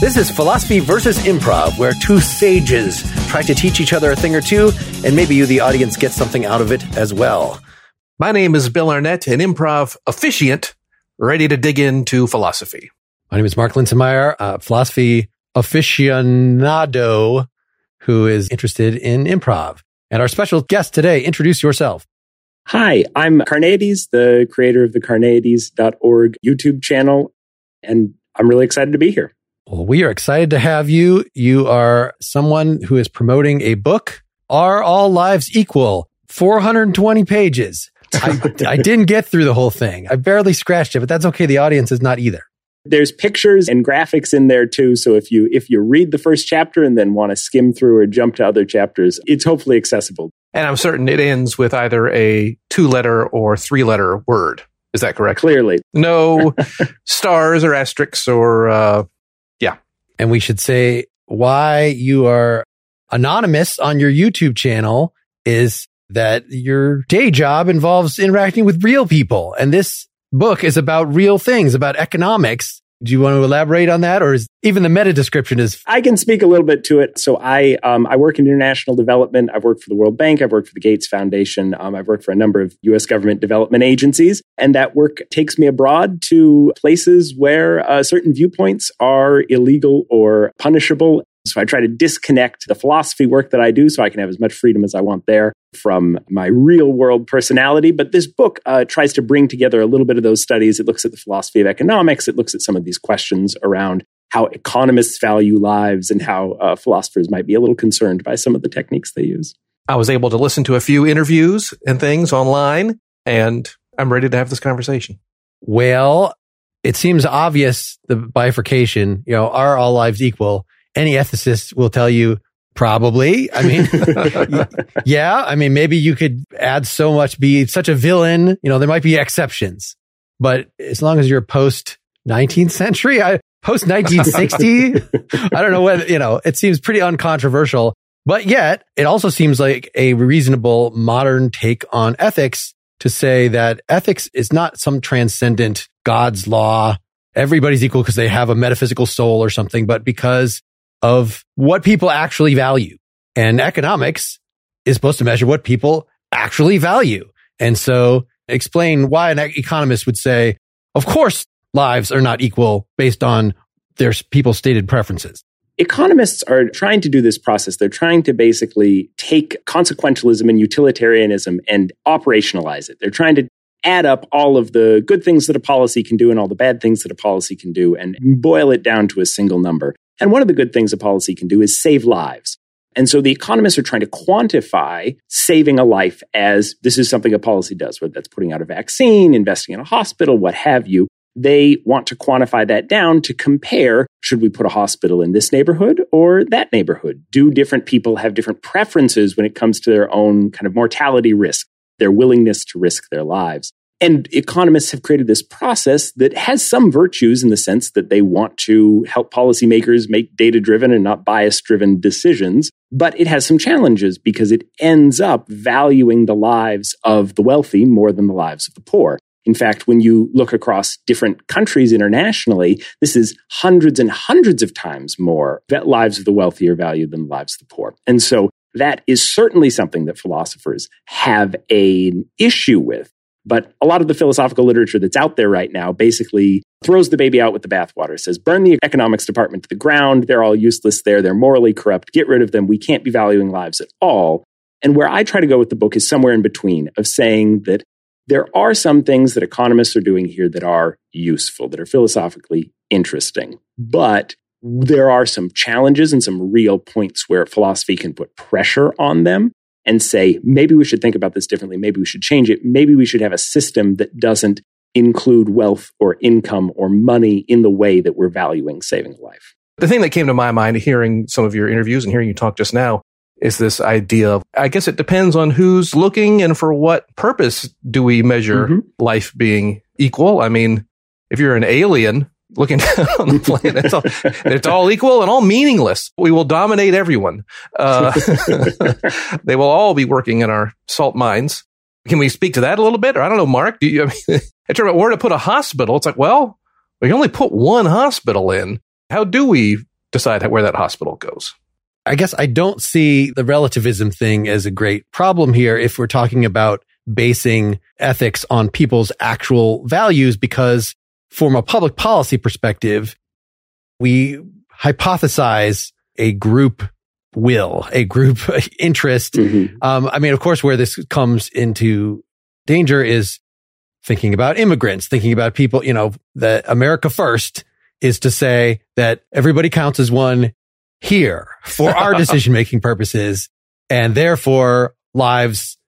This is Philosophy versus Improv, where two sages try to teach each other a thing or two, and maybe you, the audience, get something out of it as well. My name is Bill Arnett, an improv officiant, ready to dig into philosophy. My name is Mark Linsenmayer, a philosophy aficionado who is interested in improv. And our special guest today, introduce yourself. Hi, I'm Carneades, the creator of the Carneades.org YouTube channel, and I'm really excited to be here. Well, we are excited to have you. You are someone who is promoting a book, Are All Lives Equal? 420 pages. I, I didn't get through the whole thing. I barely scratched it, but that's okay. The audience is not either. There's pictures and graphics in there too. So if you if you read the first chapter and then want to skim through or jump to other chapters, it's hopefully accessible. And I'm certain it ends with either a two letter or three letter word. Is that correct? Clearly. No stars or asterisks or uh, and we should say why you are anonymous on your YouTube channel is that your day job involves interacting with real people. And this book is about real things, about economics. Do you want to elaborate on that, or is even the meta description is? I can speak a little bit to it. So I um, I work in international development. I've worked for the World Bank. I've worked for the Gates Foundation. Um, I've worked for a number of U.S. government development agencies, and that work takes me abroad to places where uh, certain viewpoints are illegal or punishable. So I try to disconnect the philosophy work that I do so I can have as much freedom as I want there from my real world personality. But this book uh, tries to bring together a little bit of those studies. It looks at the philosophy of economics. It looks at some of these questions around how economists value lives and how uh, philosophers might be a little concerned by some of the techniques they use. I was able to listen to a few interviews and things online, and I'm ready to have this conversation. Well, it seems obvious the bifurcation, you know, are all lives equal? Any ethicist will tell you Probably. I mean, yeah. I mean, maybe you could add so much, be such a villain. You know, there might be exceptions, but as long as you're post 19th century, I, post 1960, I don't know what, you know, it seems pretty uncontroversial, but yet it also seems like a reasonable modern take on ethics to say that ethics is not some transcendent God's law. Everybody's equal because they have a metaphysical soul or something, but because of what people actually value. And economics is supposed to measure what people actually value. And so explain why an economist would say, of course, lives are not equal based on their people's stated preferences. Economists are trying to do this process. They're trying to basically take consequentialism and utilitarianism and operationalize it. They're trying to add up all of the good things that a policy can do and all the bad things that a policy can do and boil it down to a single number. And one of the good things a policy can do is save lives. And so the economists are trying to quantify saving a life as this is something a policy does, whether that's putting out a vaccine, investing in a hospital, what have you. They want to quantify that down to compare should we put a hospital in this neighborhood or that neighborhood? Do different people have different preferences when it comes to their own kind of mortality risk, their willingness to risk their lives? And economists have created this process that has some virtues in the sense that they want to help policymakers make data driven and not bias driven decisions. But it has some challenges because it ends up valuing the lives of the wealthy more than the lives of the poor. In fact, when you look across different countries internationally, this is hundreds and hundreds of times more that lives of the wealthy are valued than the lives of the poor. And so that is certainly something that philosophers have an issue with. But a lot of the philosophical literature that's out there right now basically throws the baby out with the bathwater, says, burn the economics department to the ground. They're all useless there. They're morally corrupt. Get rid of them. We can't be valuing lives at all. And where I try to go with the book is somewhere in between of saying that there are some things that economists are doing here that are useful, that are philosophically interesting. But there are some challenges and some real points where philosophy can put pressure on them and say, maybe we should think about this differently. Maybe we should change it. Maybe we should have a system that doesn't include wealth or income or money in the way that we're valuing saving a life. The thing that came to my mind hearing some of your interviews and hearing you talk just now is this idea of, I guess it depends on who's looking and for what purpose do we measure mm-hmm. life being equal. I mean, if you're an alien looking down on the planet, it's all, it's all equal and all meaningless. We will dominate everyone. Uh, they will all be working in our salt mines. Can we speak to that a little bit? Or I don't know, Mark, do you, I mean, in terms of where to put a hospital, it's like, well, we only put one hospital in. How do we decide where that hospital goes? I guess I don't see the relativism thing as a great problem here if we're talking about basing ethics on people's actual values, because from a public policy perspective, we hypothesize a group will, a group interest. Mm-hmm. Um, I mean, of course, where this comes into danger is thinking about immigrants, thinking about people, you know, that America first is to say that everybody counts as one here for our decision making purposes and therefore lives,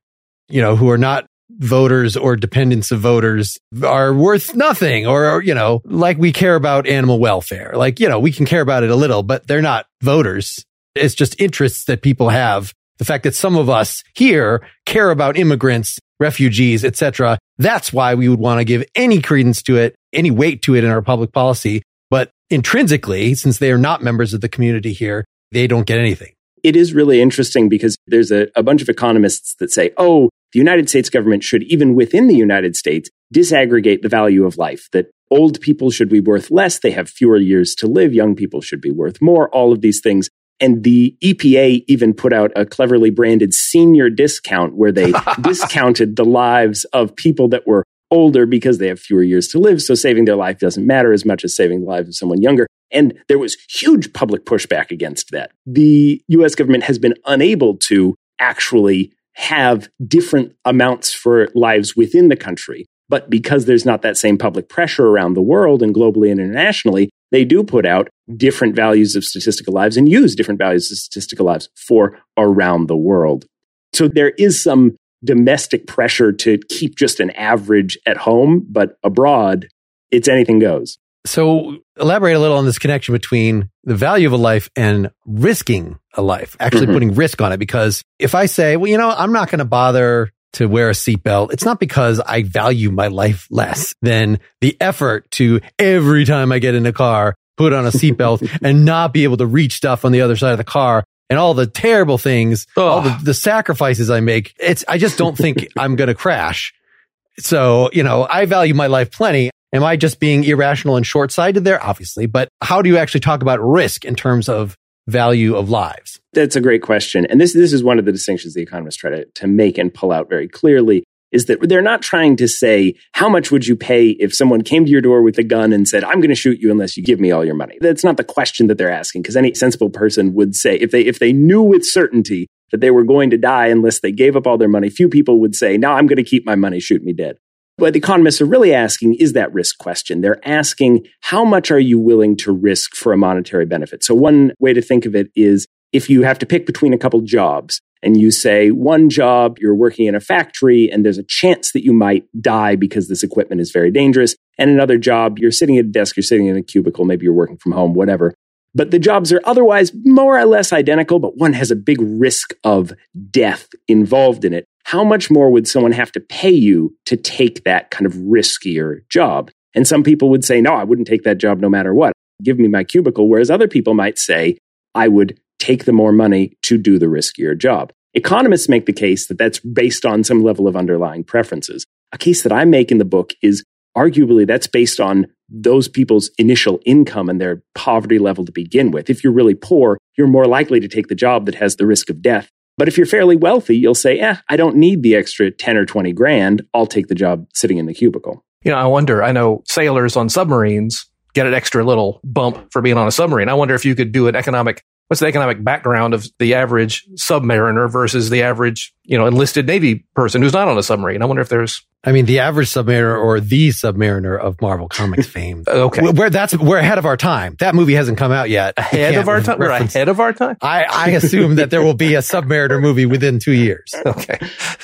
you know, who are not voters or dependents of voters are worth nothing or, you know, like we care about animal welfare. Like, you know, we can care about it a little, but they're not voters. It's just interests that people have. The fact that some of us here care about immigrants, refugees, etc. That's why we would want to give any credence to it, any weight to it in our public policy But intrinsically, since they are not members of the community here, they don't get anything. It is really interesting because there's a, a bunch of economists that say, oh, the United States government should, even within the United States, disaggregate the value of life, that old people should be worth less, they have fewer years to live, young people should be worth more, all of these things. And the EPA even put out a cleverly branded senior discount where they discounted the lives of people that were older because they have fewer years to live. So saving their life doesn't matter as much as saving the life of someone younger. And there was huge public pushback against that. The US government has been unable to actually have different amounts for lives within the country. But because there's not that same public pressure around the world and globally and internationally, they do put out different values of statistical lives and use different values of statistical lives for around the world. So there is some domestic pressure to keep just an average at home, but abroad, it's anything goes. So elaborate a little on this connection between the value of a life and risking a life, actually mm-hmm. putting risk on it. Because if I say, well, you know, I'm not going to bother to wear a seatbelt, it's not because I value my life less than the effort to every time I get in a car, put on a seatbelt and not be able to reach stuff on the other side of the car and all the terrible things, all the, the sacrifices I make. It's, I just don't think I'm going to crash. So, you know, I value my life plenty. Am I just being irrational and short sighted there? Obviously, but how do you actually talk about risk in terms of value of lives? That's a great question. And this, this is one of the distinctions the economists try to, to make and pull out very clearly is that they're not trying to say, how much would you pay if someone came to your door with a gun and said, I'm going to shoot you unless you give me all your money? That's not the question that they're asking because any sensible person would say, if they, if they knew with certainty that they were going to die unless they gave up all their money, few people would say, no, I'm going to keep my money, shoot me dead. What the economists are really asking is that risk question. They're asking, how much are you willing to risk for a monetary benefit? So one way to think of it is if you have to pick between a couple jobs, and you say one job, you're working in a factory and there's a chance that you might die because this equipment is very dangerous. And another job, you're sitting at a desk, you're sitting in a cubicle, maybe you're working from home, whatever. But the jobs are otherwise more or less identical, but one has a big risk of death involved in it. How much more would someone have to pay you to take that kind of riskier job? And some people would say, no, I wouldn't take that job no matter what. Give me my cubicle. Whereas other people might say, I would take the more money to do the riskier job. Economists make the case that that's based on some level of underlying preferences. A case that I make in the book is arguably that's based on those people's initial income and their poverty level to begin with. If you're really poor, you're more likely to take the job that has the risk of death. But if you're fairly wealthy, you'll say, eh, I don't need the extra 10 or 20 grand. I'll take the job sitting in the cubicle. You know, I wonder, I know sailors on submarines get an extra little bump for being on a submarine. I wonder if you could do an economic what's the economic background of the average submariner versus the average, you know, enlisted Navy person who's not on a submarine? I wonder if there's. I mean, the average submariner or the submariner of Marvel Comics fame. okay. We're, that's, we're ahead of our time. That movie hasn't come out yet. Ahead of our time? We're ahead of our time? I, I assume that there will be a submariner movie within two years. Okay.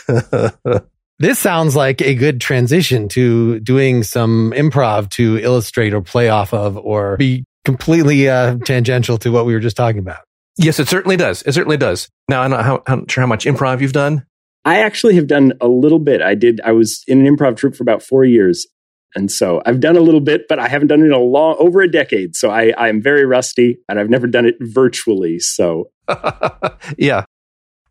This sounds like a good transition to doing some improv to illustrate or play off of or be completely uh, tangential to what we were just talking about. Yes, it certainly does. It certainly does. Now, I'm not, how, I'm not sure how much improv you've done. I actually have done a little bit. I did. I was in an improv troupe for about four years, and so I've done a little bit, but I haven't done it in a long over a decade. So I, I'm very rusty, and I've never done it virtually. So yeah,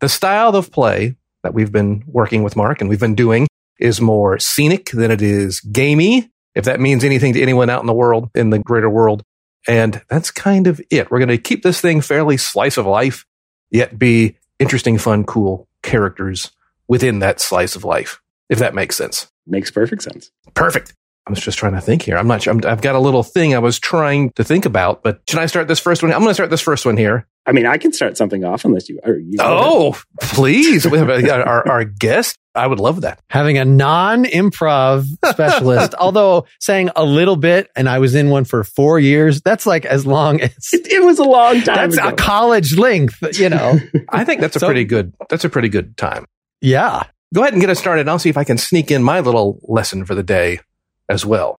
the style of play that we've been working with Mark and we've been doing is more scenic than it is gamey. If that means anything to anyone out in the world, in the greater world. And that's kind of it. We're going to keep this thing fairly slice of life, yet be interesting, fun, cool characters within that slice of life, if that makes sense. Makes perfect sense. Perfect. I was just trying to think here. I'm not sure. i have got a little thing I was trying to think about, but should I start this first one? I'm going to start this first one here. I mean, I can start something off unless you. Are you oh, please! we have a, our our guest. I would love that. Having a non-improv specialist, although saying a little bit, and I was in one for four years. That's like as long as it, it was a long time. That's ago. a college length, you know. I think that's a so, pretty good. That's a pretty good time. Yeah. Go ahead and get us started. I'll see if I can sneak in my little lesson for the day as well.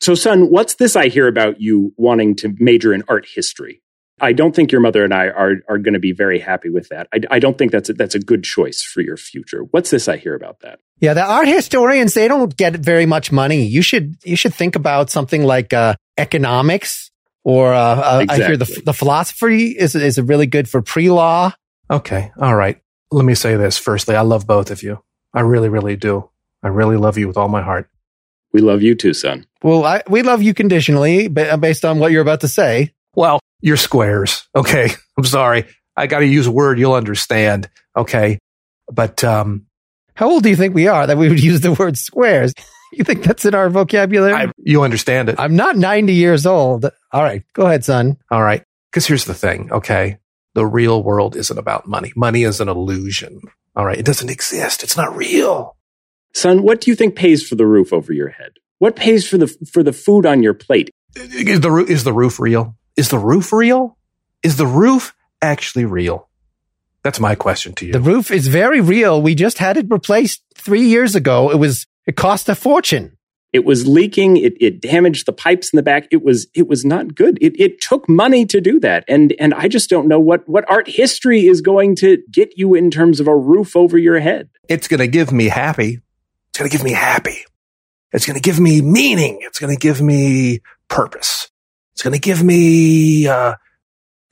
So, son, what's this I hear about you wanting to major in art history? I don't think your mother and I are are going to be very happy with that. I, I don't think that's a, that's a good choice for your future. What's this I hear about that? Yeah, the art historians they don't get very much money. You should you should think about something like uh, economics or uh, uh, exactly. I hear the the philosophy is is really good for pre law. Okay, all right. Let me say this firstly. I love both of you. I really, really do. I really love you with all my heart. We love you too, son. Well, I, we love you conditionally based on what you're about to say. Well, you're squares. Okay. I'm sorry. I got to use a word you'll understand. Okay. But, um, how old do you think we are that we would use the word squares? You think that's in our vocabulary? I, you understand it. I'm not 90 years old. All right. Go ahead, son. All right. Because here's the thing. Okay. The real world isn't about money. Money is an illusion. All right. It doesn't exist. It's not real. Son, what do you think pays for the roof over your head? What pays for the, for the food on your plate? Is the, is the roof real? Is the roof real? Is the roof actually real? That's my question to you. The roof is very real. We just had it replaced three years ago. It was, it cost a fortune. It was leaking. It, it damaged the pipes in the back. It was, it was not good. It, it took money to do that. And, and I just don't know what, what art history is going to get you in terms of a roof over your head. It's going to give me happy. It's going to give me happy. It's going to give me meaning. It's going to give me purpose. It's going to give me uh,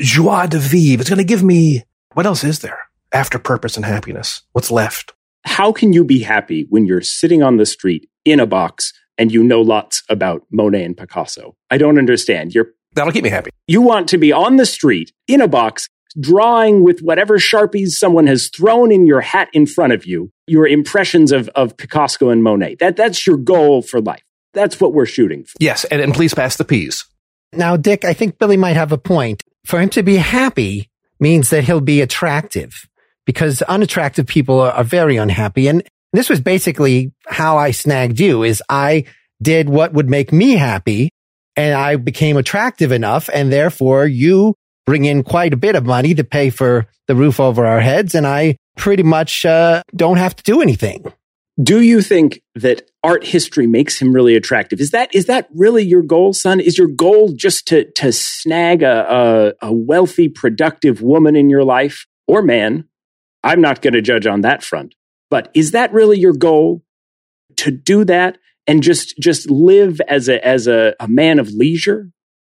joie de vivre. It's going to give me what else is there after purpose and happiness? What's left? How can you be happy when you're sitting on the street in a box and you know lots about Monet and Picasso? I don't understand. You're That'll keep me happy. You want to be on the street in a box drawing with whatever sharpies someone has thrown in your hat in front of you, your impressions of, of Picasso and Monet. That, that's your goal for life. That's what we're shooting for. Yes, and, and please pass the peas. Now, Dick, I think Billy might have a point. For him to be happy means that he'll be attractive because unattractive people are, are very unhappy. And this was basically how I snagged you is I did what would make me happy and I became attractive enough. And therefore you bring in quite a bit of money to pay for the roof over our heads. And I pretty much uh, don't have to do anything. Do you think that art history makes him really attractive? Is that is that really your goal, son? Is your goal just to to snag a, a, a wealthy, productive woman in your life or man? I'm not going to judge on that front. But is that really your goal? To do that and just just live as a as a, a man of leisure?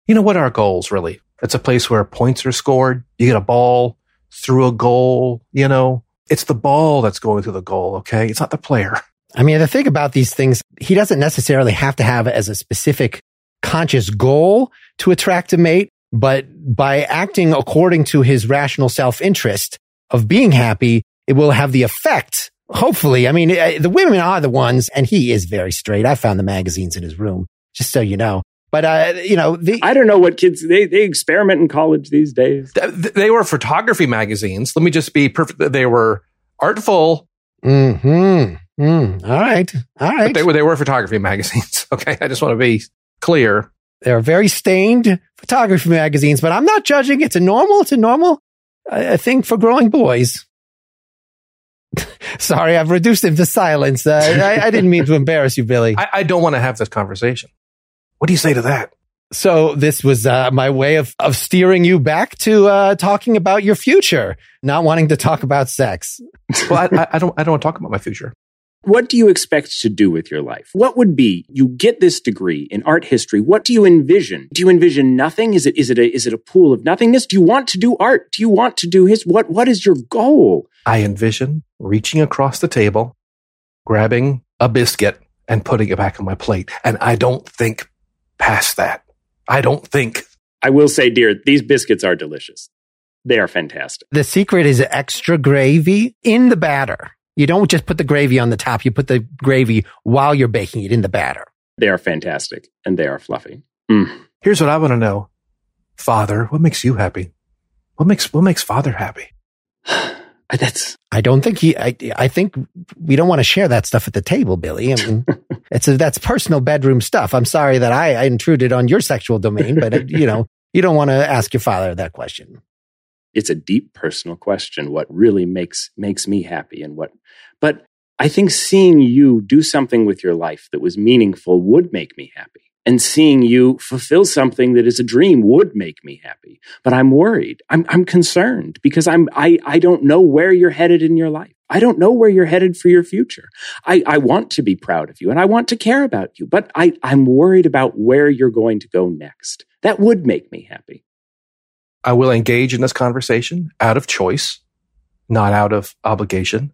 You know what our goals really? It's a place where points are scored. You get a ball through a goal, you know, it's the ball that's going through the goal. Okay. It's not the player. I mean, the thing about these things, he doesn't necessarily have to have it as a specific conscious goal to attract a mate, but by acting according to his rational self-interest of being happy, it will have the effect. Hopefully, I mean, eh, the women are the ones, and he is very straight. I found the magazines in his room, just so you know. But uh, you know, the, I don't know what kids they they experiment in college these days. They were photography magazines. Let me just be perfect. They were artful. Hmm. Mm, all right. All right. But they were they were photography magazines. Okay, I just want to be clear. They're very stained photography magazines, but I'm not judging. It's a normal. It's a normal uh, thing for growing boys. Sorry, I've reduced him to silence. Uh, I, I, didn't mean to embarrass you, Billy. I, I don't want to have this conversation. What do you say to that? So this was uh, my way of, of steering you back to uh, talking about your future, not wanting to talk about sex. well, I, I, don't. I don't want to talk about my future. What do you expect to do with your life? What would be you get this degree in art history? What do you envision? Do you envision nothing? Is it is it a is it a pool of nothingness? Do you want to do art? Do you want to do his what what is your goal? I envision reaching across the table, grabbing a biscuit and putting it back on my plate. And I don't think past that. I don't think. I will say, dear, these biscuits are delicious. They are fantastic. The secret is extra gravy in the batter. You don't just put the gravy on the top. You put the gravy while you're baking it in the batter. They are fantastic and they are fluffy. Mm. Here's what I want to know. Father, what makes you happy? What makes, what makes father happy? That's, I don't think he, I, I think we don't want to share that stuff at the table, Billy. I mean, it's a, that's personal bedroom stuff. I'm sorry that I, I intruded on your sexual domain, but you know, you don't want to ask your father that question it's a deep personal question what really makes makes me happy and what but i think seeing you do something with your life that was meaningful would make me happy. And seeing you fulfill something that is a dream would make me happy. But i'm worried. I'm, I'm concerned because i'm I, I don't know where you're headed in your life. I don't know where you're headed for your future. I, I want to be proud of you and i want to care about you but I, i'm worried about where you're going to go next. That would make me happy I will engage in this conversation out of choice, not out of obligation.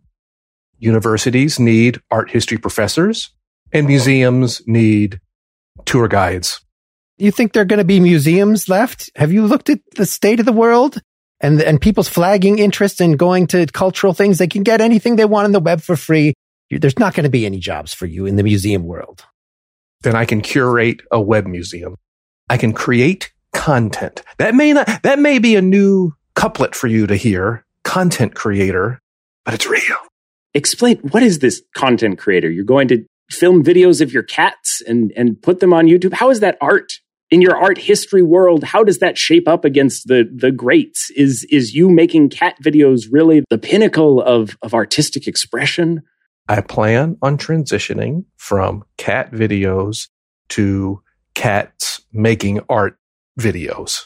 Universities need art history professors and museums need tour guides. You think there are going to be museums left? Have you looked at the state of the world and, and people's flagging interest in going to cultural things? They can get anything they want on the web for free. There's not going to be any jobs for you in the museum world. Then I can curate a web museum. I can create content. That may not, that may be a new couplet for you to hear, content creator, but it's real. Explain what is this content creator? You're going to film videos of your cats and, and put them on YouTube. How is that art? In your art history world, how does that shape up against the the greats? Is is you making cat videos really the pinnacle of, of artistic expression? I plan on transitioning from cat videos to cats making art videos.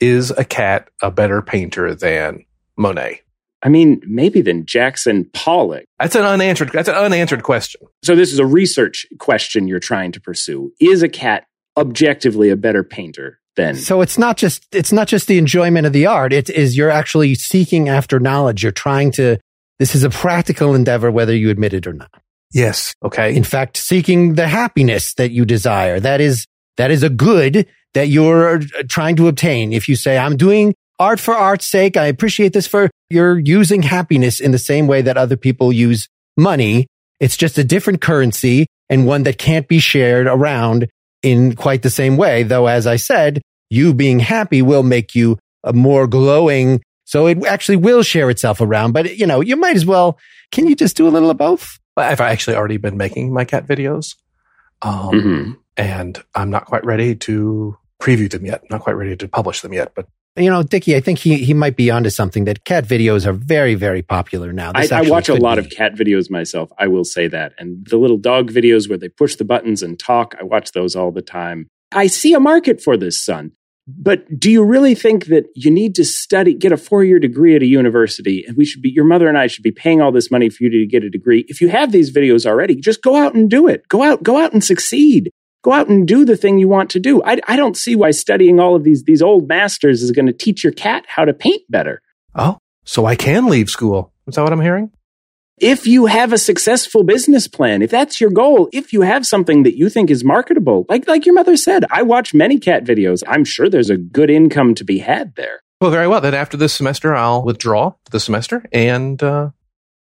Is a cat a better painter than Monet? I mean, maybe than Jackson Pollock. That's an unanswered. That's an unanswered question. So this is a research question you're trying to pursue. Is a cat objectively a better painter than? So it's not just it's not just the enjoyment of the art. It is you're actually seeking after knowledge. You're trying to. This is a practical endeavor, whether you admit it or not. Yes. Okay. In fact, seeking the happiness that you desire. That is that is a good that you're trying to obtain. If you say, I'm doing art for art's sake, I appreciate this for you're using happiness in the same way that other people use money. It's just a different currency and one that can't be shared around in quite the same way. Though, as I said, you being happy will make you a more glowing. So it actually will share itself around, but you know, you might as well. Can you just do a little of both? I've actually already been making my cat videos. Um, mm-hmm. and I'm not quite ready to previewed them yet. Not quite ready to publish them yet, but you know, Dickie, I think he, he might be onto something that cat videos are very, very popular now. I, I, watch a lot be. of cat videos myself. I will say that. And the little dog videos where they push the buttons and talk, I watch those all the time. I see a market for this, son. But do you really think that you need to study, get a four year degree at a university, and we should be, your mother and I should be paying all this money for you to get a degree? If you have these videos already, just go out and do it. Go out, go out and succeed go out and do the thing you want to do. I, I don't see why studying all of these, these old masters is going to teach your cat how to paint better. Oh, so I can leave school. Is that what I'm hearing? If you have a successful business plan, if that's your goal, if you have something that you think is marketable, like, like your mother said, I watch many cat videos. I'm sure there's a good income to be had there. Well, very well. Then after this semester, I'll withdraw the semester and uh,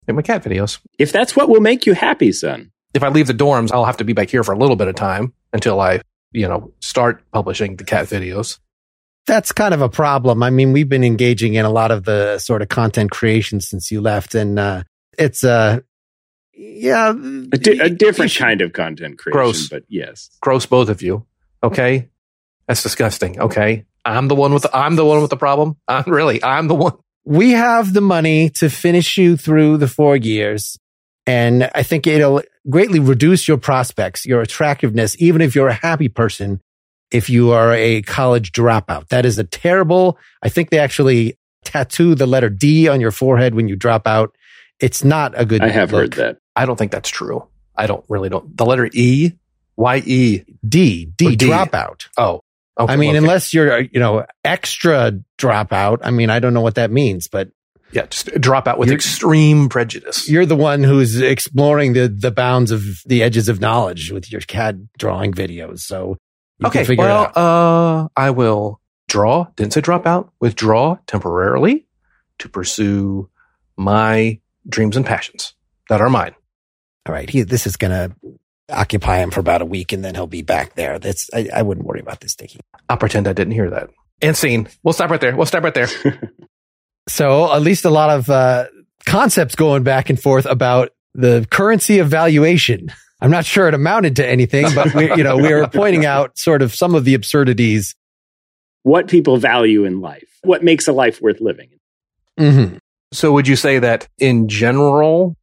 make my cat videos. If that's what will make you happy, son. If I leave the dorms, I'll have to be back here for a little bit of time until I, you know, start publishing the cat videos. That's kind of a problem. I mean, we've been engaging in a lot of the sort of content creation since you left, and uh, it's uh, yeah, a, di- a different should, kind of content creation. Gross, but yes, gross, both of you. Okay, that's disgusting. Okay, I'm the one with the, I'm the one with the problem. I'm really I'm the one. we have the money to finish you through the four years. And I think it'll greatly reduce your prospects, your attractiveness, even if you're a happy person, if you are a college dropout. That is a terrible, I think they actually tattoo the letter D on your forehead when you drop out. It's not a good I have look. heard that. I don't think that's true. I don't really don't. The letter E, Y E. D, D, dropout. Oh, okay, I mean, okay. unless you're, you know, extra dropout. I mean, I don't know what that means, but yeah, just drop out with You're- extreme prejudice. you're the one who's exploring the, the bounds of the edges of knowledge with your cat drawing videos. So you okay, can figure well, it out. uh, I will draw. Didn't say drop out. Withdraw temporarily to pursue my dreams and passions that are mine. All right. He, this is going to occupy him for about a week and then he'll be back there. That's, I, I wouldn't worry about this, Dickie. I'll pretend I didn't hear that. And scene. We'll stop right there. We'll stop right there. So at least a lot of, uh, concepts going back and forth about the currency of valuation. I'm not sure it amounted to anything, but we, you know, we were pointing out sort of some of the absurdities. what people value in life, what makes a life worth living. Mhm. So would you say that in general,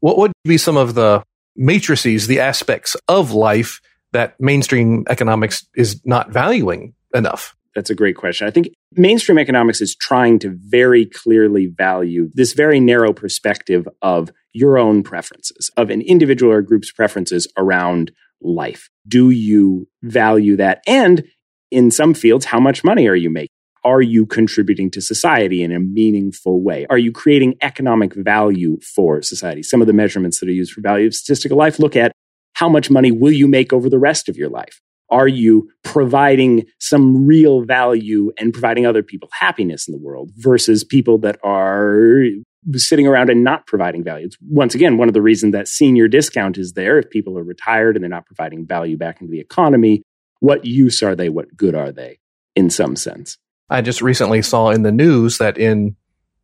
what would be some of the matrices, the aspects of life that mainstream economics is not valuing enough? That's a great question. I think mainstream economics is trying to very clearly value this very narrow perspective of your own preferences, of an individual or group's preferences around life. Do you value that? And in some fields, how much money are you making? Are you contributing to society in a meaningful way? Are you creating economic value for society? Some of the measurements that are used for value of statistical life look at how much money will you make over the rest of your life? Are you providing some real value and providing other people happiness in the world versus people that are sitting around and not providing value? It's once again one of the reasons that senior discount is there. If people are retired and they're not providing value back into the economy, what use are they? What good are they in some sense? I just recently saw in the news that in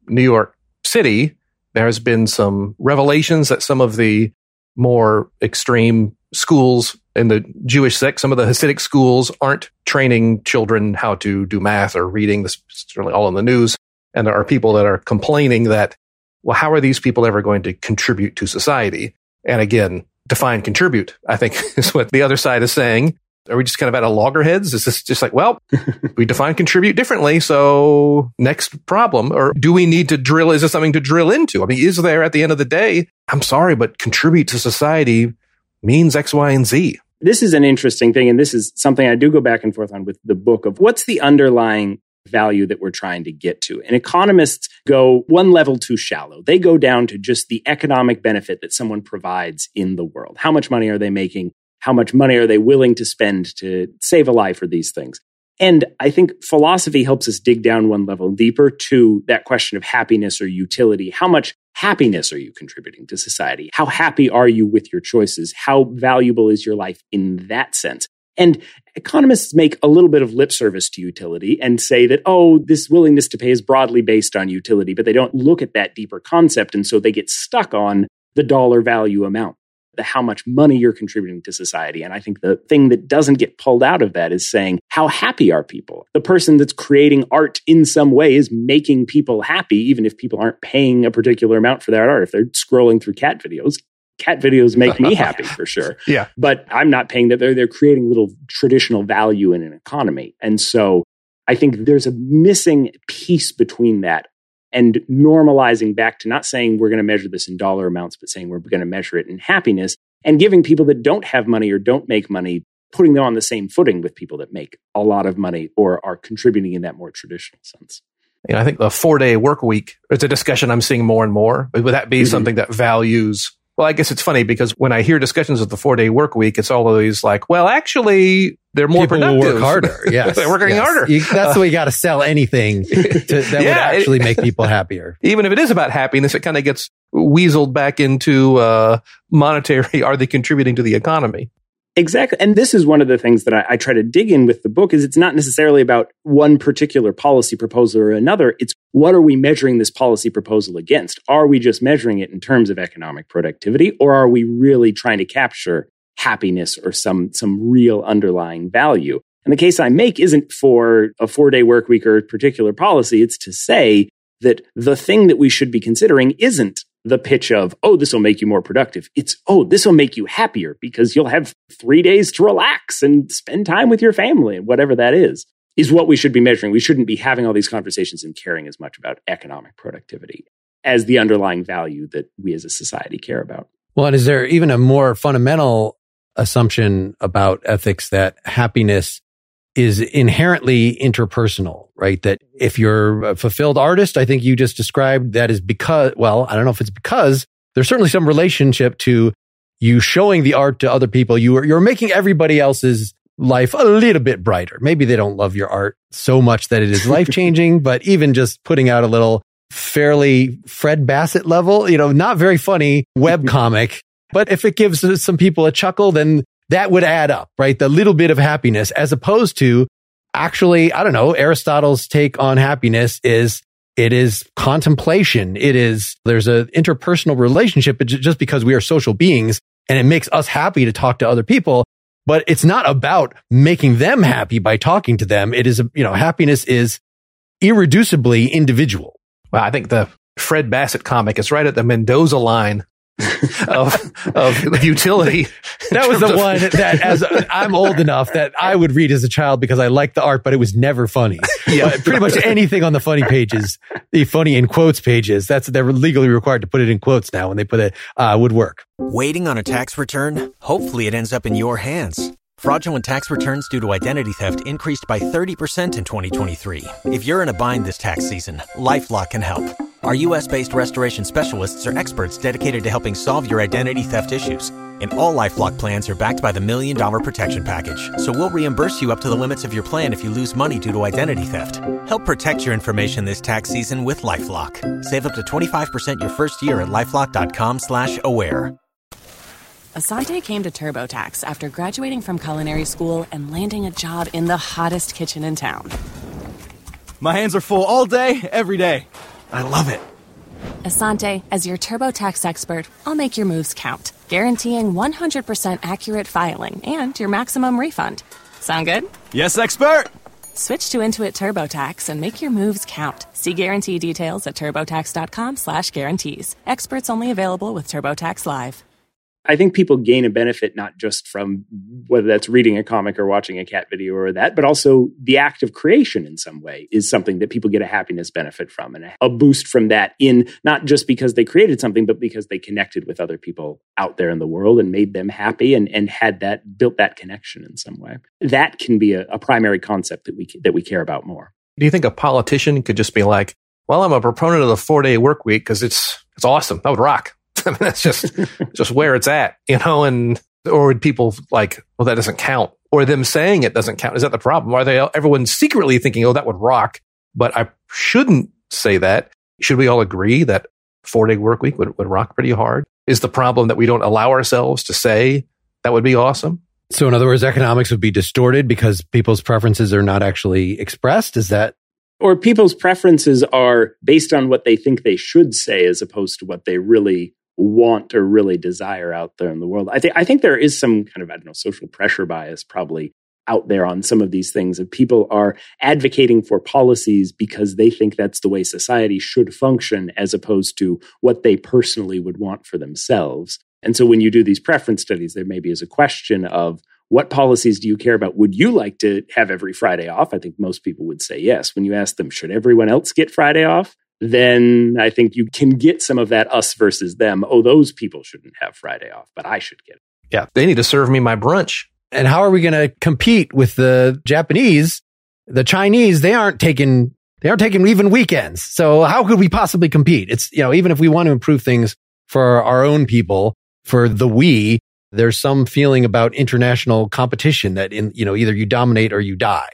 New York City, there's been some revelations that some of the more extreme schools in the Jewish sect, some of the Hasidic schools aren't training children how to do math or reading. This is certainly all in the news. And there are people that are complaining that, well, how are these people ever going to contribute to society? And again, define contribute, I think is what the other side is saying. Are we just kind of at a loggerheads? Is this just like, well, we define contribute differently. So next problem, or do we need to drill? Is this something to drill into? I mean, is there at the end of the day, I'm sorry, but contribute to society means X, Y, and Z. This is an interesting thing. And this is something I do go back and forth on with the book of what's the underlying value that we're trying to get to. And economists go one level too shallow. They go down to just the economic benefit that someone provides in the world. How much money are they making? How much money are they willing to spend to save a life or these things? And I think philosophy helps us dig down one level deeper to that question of happiness or utility. How much happiness are you contributing to society? How happy are you with your choices? How valuable is your life in that sense? And economists make a little bit of lip service to utility and say that, oh, this willingness to pay is broadly based on utility, but they don't look at that deeper concept. And so they get stuck on the dollar value amount, how much money you're contributing to society. And I think the thing that doesn't get pulled out of that is saying, how happy are people? The person that's creating art in some way is making people happy, even if people aren't paying a particular amount for that art. If they're scrolling through cat videos, cat videos make me happy for sure Yeah. but I'm not paying that. They're, they're creating little traditional value in an economy. And so I think there's a missing piece between that and normalizing back to not saying we're going to measure this in dollar amounts, but saying we're going to measure it in happiness and giving people that don't have money or don't make money, putting them on the same footing with people that make a lot of money or are contributing in that more traditional sense. You know, I think the four day work week is a discussion I'm seeing more and more. Would that be Mhm. something that values? Well, I guess it's funny because when I hear discussions of the four day work week, it's always like, well, actually, they're more People productive. work harder. Yes. they're working yes. harder. You- that's the way you got to sell anything to, that would Yeah, it- actually make people happier. Even if it is about happiness, it kind of gets weaseled back into uh, monetary. Are they contributing to the economy? Exactly. And this is one of the things that I, I try to dig in with the book is it's not necessarily about one particular policy proposal or another. It's what are we measuring this policy proposal against? Are we just measuring it in terms of economic productivity or are we really trying to capture happiness or some, some real underlying value? And the case I make isn't for a four day work week or a particular policy. It's to say, that the thing that we should be considering isn't the pitch of, oh, this will make you more productive. It's, oh, this will make you happier because you'll have three days to relax and spend time with your family and whatever that is, is what we should be measuring. We shouldn't be having all these conversations and caring as much about economic productivity as the underlying value that we as a society care about. Well, and is there even a more fundamental assumption about ethics that happiness is inherently interpersonal, right? That if you're a fulfilled artist, I think you just described that is because, well, I don't know if it's because there's certainly some relationship to you showing the art to other people. You are, you're making everybody else's life a little bit brighter. Maybe they don't love your art so much that it is life changing, but even just putting out a little fairly Fred Basset level, you know, not very funny web comic. But if it gives some people a chuckle, then that would add up, right? The little bit of happiness as opposed to actually, I don't know, Aristotle's take on happiness is it is contemplation. It is, there's an interpersonal relationship just because we are social beings and it makes us happy to talk to other people. But it's not about making them happy by talking to them. It is, you know, happiness is irreducibly individual. Well, I think the Fred Basset comic is right at the Mendoza line of of utility. That was the one that, as I'm old enough that I would read as a child because I liked the art, but it was never funny. Yeah, but pretty much anything on the funny pages, the funny in quotes pages. That's they're legally required to put it in quotes now when they put it uh, would work. Waiting on a tax return? Hopefully, it ends up in your hands. Fraudulent tax returns due to identity theft increased by 30% in 2023. If you're in a bind this tax season, LifeLock can help. Our U.S.-based restoration specialists are experts dedicated to helping solve your identity theft issues. And all LifeLock plans are backed by the Million Dollar Protection Package. So we'll reimburse you up to the limits of your plan if you lose money due to identity theft. Help protect your information this tax season with LifeLock. Save up to 25% your first year at LifeLock.com slash aware. Asante came to TurboTax after graduating from culinary school and landing a job in the hottest kitchen in town. My hands are full all day, every day. I love it. Asante, as your TurboTax expert, I'll make your moves count, guaranteeing 100% accurate filing and your maximum refund. Sound good? Yes, expert! Switch to Intuit TurboTax and make your moves count. See guarantee details at turbotax.com slash guarantees. Experts only available with TurboTax Live. I think people gain a benefit not just from whether that's reading a comic or watching a cat video or that, but also the act of creation in some way is something that people get a happiness benefit from and a boost from that in not just because they created something, but because they connected with other people out there in the world and made them happy and, and had that built that connection in some way. That can be a, a primary concept that we that we care about more. Do you think a politician could just be like, "Well, I'm a proponent of the four day work week because it's it's awesome. That would rock." I mean, that's just just where it's at, you know. And or would people like, well, that doesn't count, or them saying it doesn't count? Is that the problem? Are they everyone secretly thinking, oh, that would rock, but I shouldn't say that? Should we all agree that four day work week would, would rock pretty hard? Is the problem that we don't allow ourselves to say that would be awesome? So, in other words, economics would be distorted because people's preferences are not actually expressed. Is that or people's preferences are based on what they think they should say as opposed to what they really want or really desire out there in the world. I think I think there is some kind of I don't know social pressure bias probably out there on some of these things if people are advocating for policies because they think that's the way society should function as opposed to what they personally would want for themselves. And so when you do these preference studies there maybe is a question of what policies do you care about? Would you like to have every Friday off? I think most people would say yes. When you ask them, should everyone else get Friday off? Then I think you can get some of that us versus them. Oh, those people shouldn't have Friday off, but I should get it. Yeah, they need to serve me my brunch. And how are we going to compete with the Japanese? The Chinese, they aren't taking they aren't taking even weekends. So how could we possibly compete? It's, you know, even if we want to improve things for our own people, for the we, there's some feeling about international competition that in, you know, either you dominate or you die.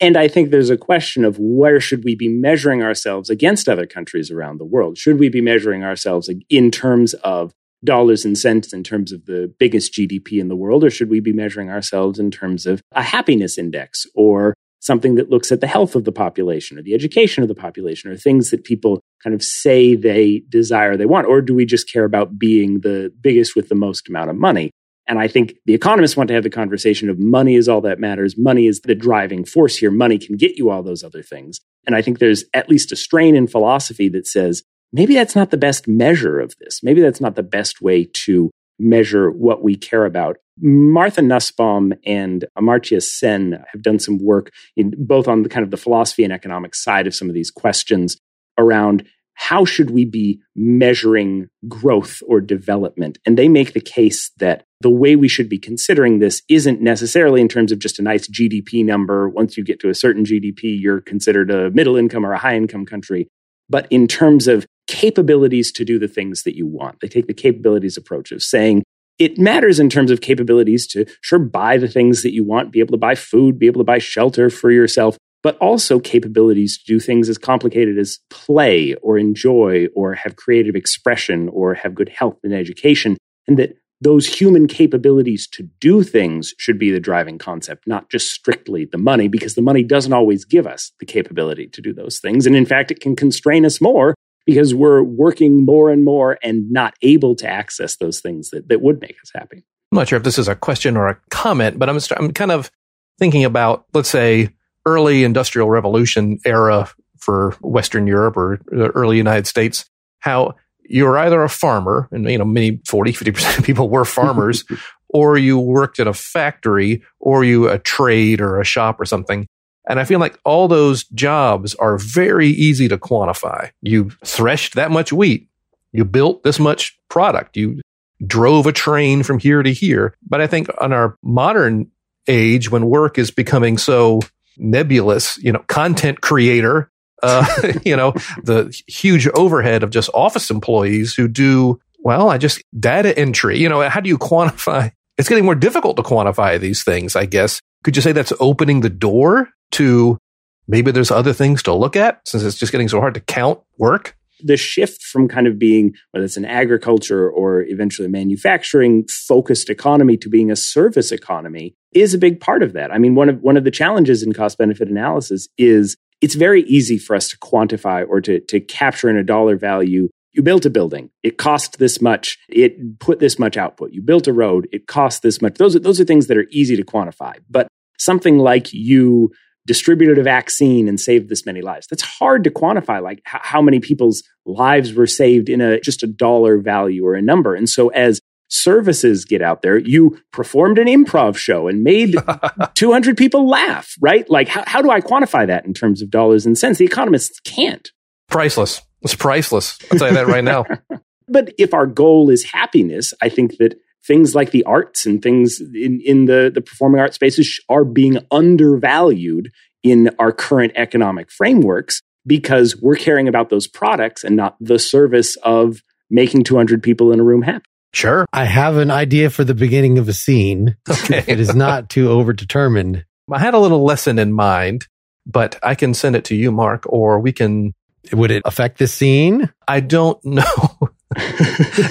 And I think there's a question of where should we be measuring ourselves against other countries around the world? Should we be measuring ourselves in terms of dollars and cents in terms of the biggest GDP in the world, or should we be measuring ourselves in terms of a happiness index or something that looks at the health of the population or the education of the population or things that people kind of say they desire they want? Or do we just care about being the biggest with the most amount of money? And I think the economists want to have the conversation of money is all that matters. Money is the driving force here. Money can get you all those other things. And I think there's at least a strain in philosophy that says maybe that's not the best measure of this. Maybe that's not the best way to measure what we care about. Martha Nussbaum and Amartya Sen have done some work in both on the kind of the philosophy and economic side of some of these questions around how should we be measuring growth or development? And they make the case that the way we should be considering this isn't necessarily in terms of just a nice GDP number. Once you get to a certain GDP, you're considered a middle income or a high income country, but in terms of capabilities to do the things that you want. They take the capabilities approach of saying, it matters in terms of capabilities to sure buy the things that you want, be able to buy food, be able to buy shelter for yourself, but also capabilities to do things as complicated as play or enjoy or have creative expression or have good health and education. And that those human capabilities to do things should be the driving concept, not just strictly the money, because the money doesn't always give us the capability to do those things. And in fact, it can constrain us more because we're working more and more and not able to access those things that, that would make us happy. I'm not sure if this is a question or a comment, but I'm, I'm kind of thinking about, let's say, early industrial revolution era for Western Europe or the early United States, how you're either a farmer, and you know, many 40, 50% of people were farmers, or you worked at a factory, or you a trade or a shop or something. And I feel like all those jobs are very easy to quantify. You threshed that much wheat. You built this much product. You drove a train from here to here. But I think on our modern age, when work is becoming so nebulous, you know, content creator, uh, you know, the huge overhead of just office employees who do, well, I just data entry, you know, how do you quantify? It's getting more difficult to quantify these things, I guess. Could you say that's opening the door to maybe there's other things to look at since it's just getting so hard to count work? The shift from kind of being whether it's an agriculture or eventually manufacturing focused economy to being a service economy is a big part of that. I mean, one of one of the challenges in cost benefit analysis is it's very easy for us to quantify or to to capture in a dollar value. You built a building, it cost this much, it put this much output. You built a road, it cost this much. Those are those are things that are easy to quantify. But something like you distributed a vaccine and saved this many lives. That's hard to quantify, like h- how many people's lives were saved in a just a dollar value or a number. And so as services get out there, you performed an improv show and made 200 people laugh, right? Like how, how do I quantify that in terms of dollars and cents? The economists can't. Priceless. It's priceless. I'll tell you that right now. but if our goal is happiness, I think that things like the arts and things in, in the, the performing arts spaces are being undervalued in our current economic frameworks because we're caring about those products and not the service of making 200 people in a room happy. Sure. I have an idea for the beginning of a scene. Okay. it is not too overdetermined. I had a little lesson in mind, but I can send it to you, Mark, or we can. Would it affect the scene? I don't know.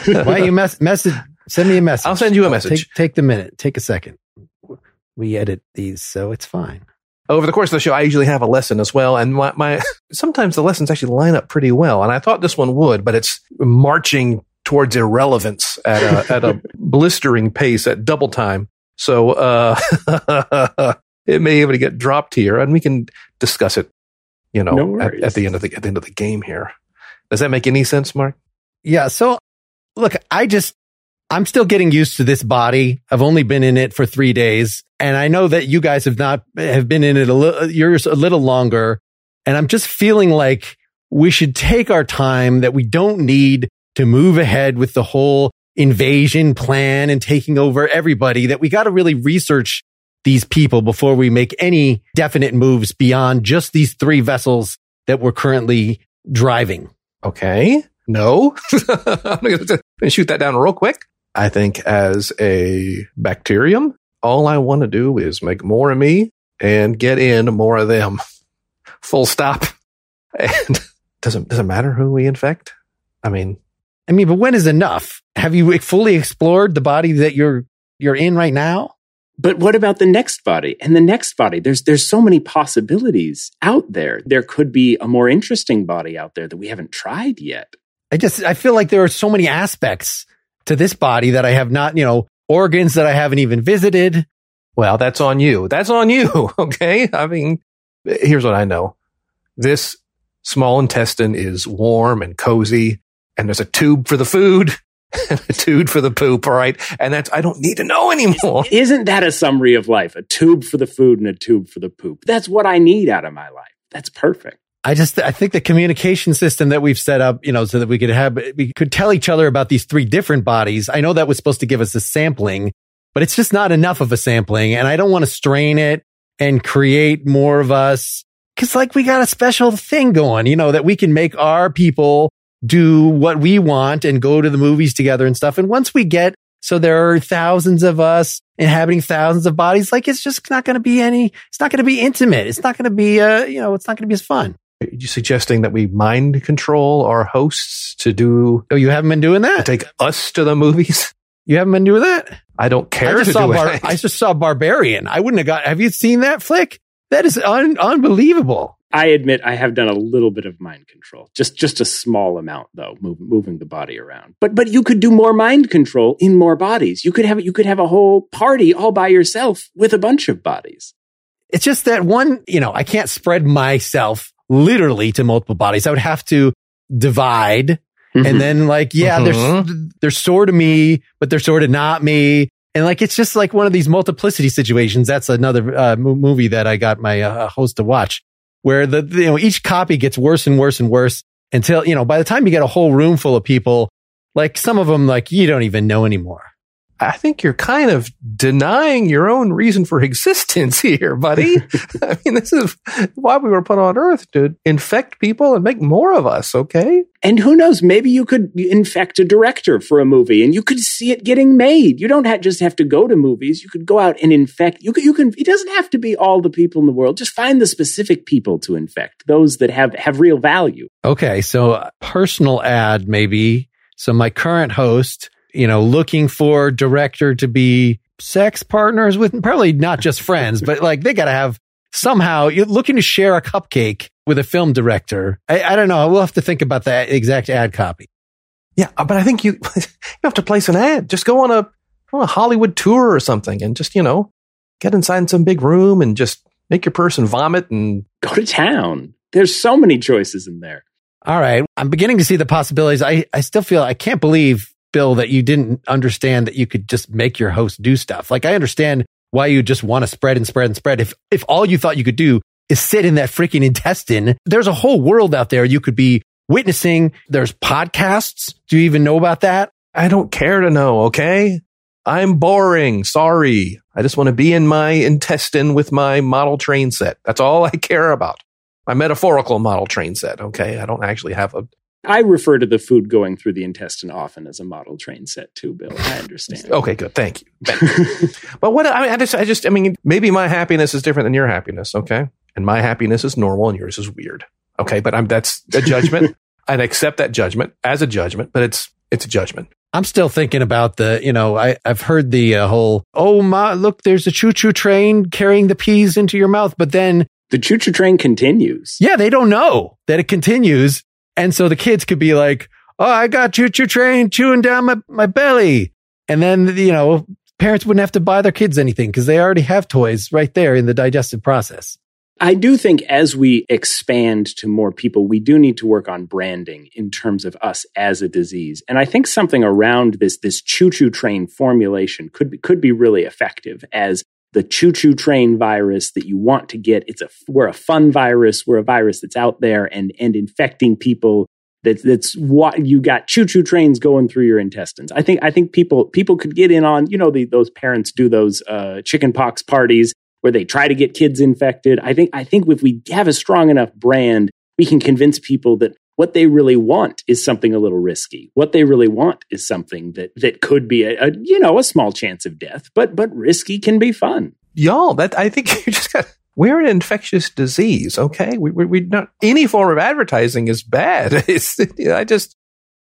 Why you mess, message Send me a message. I'll send you a message. Take, take the minute. Take a second. We edit these, so it's fine. Over the course of the show, I usually have a lesson as well. And my, my sometimes the lessons actually line up pretty well. And I thought this one would, but it's marching towards irrelevance at a, at a blistering pace at double time. So, uh, it may even get dropped here and we can discuss it, you know, no at, at the end of the, at the end of the game here. Does that make any sense, Mark? Yeah. So look, I just, I'm still getting used to this body. I've only been in it for three days. And I know that you guys have not, have been in it a little, yours a little longer. And I'm just feeling like we should take our time that we don't need to move ahead with the whole invasion plan and taking over everybody, that we got to really research these people before we make any definite moves beyond just these three vessels that we're currently driving. Okay. No, I'm going to shoot that down real quick. I think as a bacterium, all I want to do is make more of me and get in more of them. Full stop. And doesn't doesn't matter who we infect. I mean, I mean, but when is enough? Have you fully explored the body that you're you're in right now? But what about the next body and the next body? There's there's so many possibilities out there. There could be a more interesting body out there that we haven't tried yet. I just I feel like there are so many aspects to this body that I have not, you know, organs that I haven't even visited. Well, that's on you. That's on you. Okay. I mean, here's what I know. This small intestine is warm and cozy and there's a tube for the food and a tube for the poop. All right. And that's, I don't need to know anymore. Isn't that a summary of life? A tube for the food and a tube for the poop. That's what I need out of my life. That's perfect. I just, I think the communication system that we've set up, you know, so that we could have, we could tell each other about these three different bodies. I know that was supposed to give us a sampling, but it's just not enough of a sampling. And I don't want to strain it and create more of us. Cause like we got a special thing going, you know, that we can make our people do what we want and go to the movies together and stuff. And once we get, so there are thousands of us inhabiting thousands of bodies, like it's just not going to be any, it's not going to be intimate. It's not going to be, uh, you know, it's not going to be as fun. Are you suggesting that we mind control our hosts to do, Oh, you haven't been doing to that? take us to the movies? You haven't been doing that? I don't I care just to saw do Bar- it. I just saw Barbarian. I wouldn't have got, have you seen that flick? That is un- unbelievable. I admit I have done a little bit of mind control, just just a small amount though, move, moving the body around. But but you could do more mind control in more bodies. You could have you could have a whole party all by yourself with a bunch of bodies. It's just that one, you know, I can't spread myself literally to multiple bodies. I would have to divide Mm-hmm. and then like, yeah, Mhm. they're, they're sort of me, but they're sort of not me. And like, it's just like one of these multiplicity situations. That's another uh, mo- movie that I got my uh, host to watch where the, you know, each copy gets worse and worse and worse until, you know, by the time you get a whole room full of people, like some of them, like you don't even know anymore. I think you're kind of denying your own reason for existence here, buddy. I mean, this is why we were put on earth to infect people and make more of us, okay? And who knows, maybe you could infect a director for a movie and you could see it getting made. You don't have, just have to go to movies. You could go out and infect. You could, you can, it doesn't have to be all the people in the world. Just find the specific people to infect, those that have, have real value. Okay. So uh, personal ad, maybe. So my current host, you know, looking for director to be sex partners with probably not just friends, but like they got to have somehow you're looking to share a cupcake with a film director. I, I don't know. We'll have to think about that exact ad copy. Yeah, uh, but I think you you have to place an ad. Just go on a on a Hollywood tour or something, and just you know get inside some big room and just make your person vomit and Go to town. There's so many choices in there. All right. I'm beginning to see the possibilities. I, I still feel I can't believe, Bill, that you didn't understand that you could just make your host do stuff. Like I understand why you just want to spread and spread and spread. If if all you thought you could do is sit in that freaking intestine, there's a whole world out there you could be witnessing. There's podcasts. Do you even know about that? I don't care to know. Okay, I'm boring. Sorry, I just want to be in my intestine with my model train set. That's all I care about. My metaphorical model train set. Okay, I don't actually have a I refer to the food going through the intestine often as a model train set too, Bill. I understand. Okay, good. Thank you. Thank but what I, mean, I just, I just, I mean, maybe my happiness is different than your happiness. Okay, and my happiness is normal, and yours is weird. Okay, but I'm that's a judgment. I'd accept that judgment as a judgment, but it's it's a judgment. I'm still thinking about the, you know, I, I've heard the uh, whole, oh my, look, there's a choo choo train carrying the peas into your mouth. But then, the choo choo train continues. yeah, they don't know that it continues. And so the kids could be like, oh, I got choo choo train chewing down my, my belly. And then, you know, parents wouldn't have to buy their kids anything because they already have toys right there in the digestive process. I do think as we expand to more people, we do need to work on branding in terms of us as a disease. And I think something around this this choo choo train formulation could be, could be really effective as the choo choo train virus that you want to get. It's a we're a fun virus. We're a virus that's out there and and infecting people. That's that's what you got choo choo trains going through your intestines. I think I think people people could get in on you know the, those parents do those uh, chicken pox parties where they try to get kids infected. I think I think if we have a strong enough brand, we can convince people that what they really want is something a little risky. What they really want is something that that could be a, a you know a small chance of death, but but risky can be fun. Y'all, that I think you just got. We're an infectious disease. Okay, we we, we not any form of advertising is bad. It's I just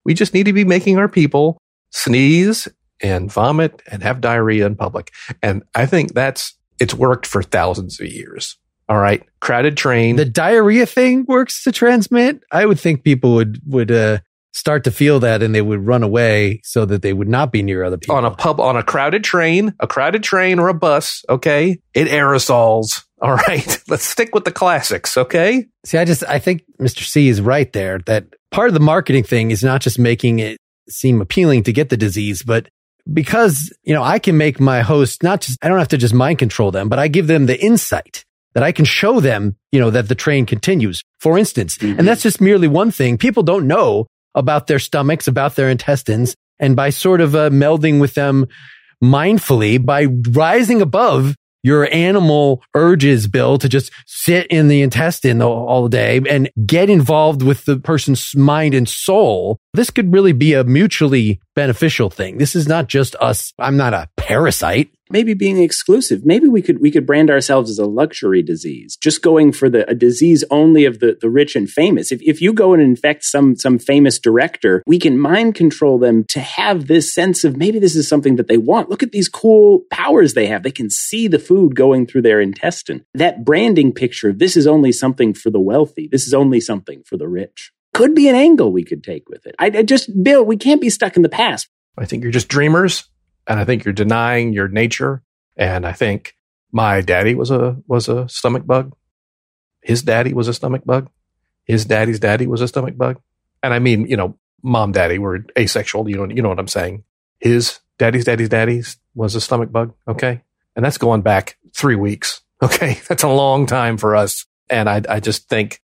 we just need to be making our people sneeze and vomit and have diarrhea in public, and I think that's it's worked for thousands of years. All right, crowded train. The diarrhea thing works to transmit. I would think people would, would, uh, start to feel that and they would run away so that they would not be near other people. On a pub, on a crowded train, a crowded train or a bus, okay? It aerosols. All right. Let's stick with the classics, okay? See, I just, I think Mr. C is right there that part of the marketing thing is not just making it seem appealing to get the disease, but because, you know, I can make my host not just, I don't have to just mind control them, but I give them the insight that I can show them, you know, that the train continues, for instance. Mm-hmm. And that's just merely one thing. People don't know about their stomachs, about their intestines. And by sort of uh, melding with them mindfully, by rising above your animal urges, Bill, to just sit in the intestine all, all day and get involved with the person's mind and soul. This could really be a mutually beneficial thing. This is not just us. I'm not a parasite maybe being exclusive. Maybe we could we could brand ourselves as a luxury disease, just going for the a disease only of the, the rich and famous. If if you go and infect some some famous director, we can mind control them to have this sense of maybe this is something that they want. Look at these cool powers they have. They can see the food going through their intestine. That branding picture this is only something for the wealthy. This is only something for the rich. Could be an angle we could take with it. I, I just, Bill, we can't be stuck in the past. I think you're just dreamers and I think you're denying your nature. And I think my daddy was a was a stomach bug. His daddy was a stomach bug. His daddy's daddy was a stomach bug. And I mean, you know, mom, daddy were asexual. You know, you know what I'm saying. His daddy's daddy's daddy's was a stomach bug. Okay, and that's going back three weeks. Okay, that's a long time for us. And I, I just think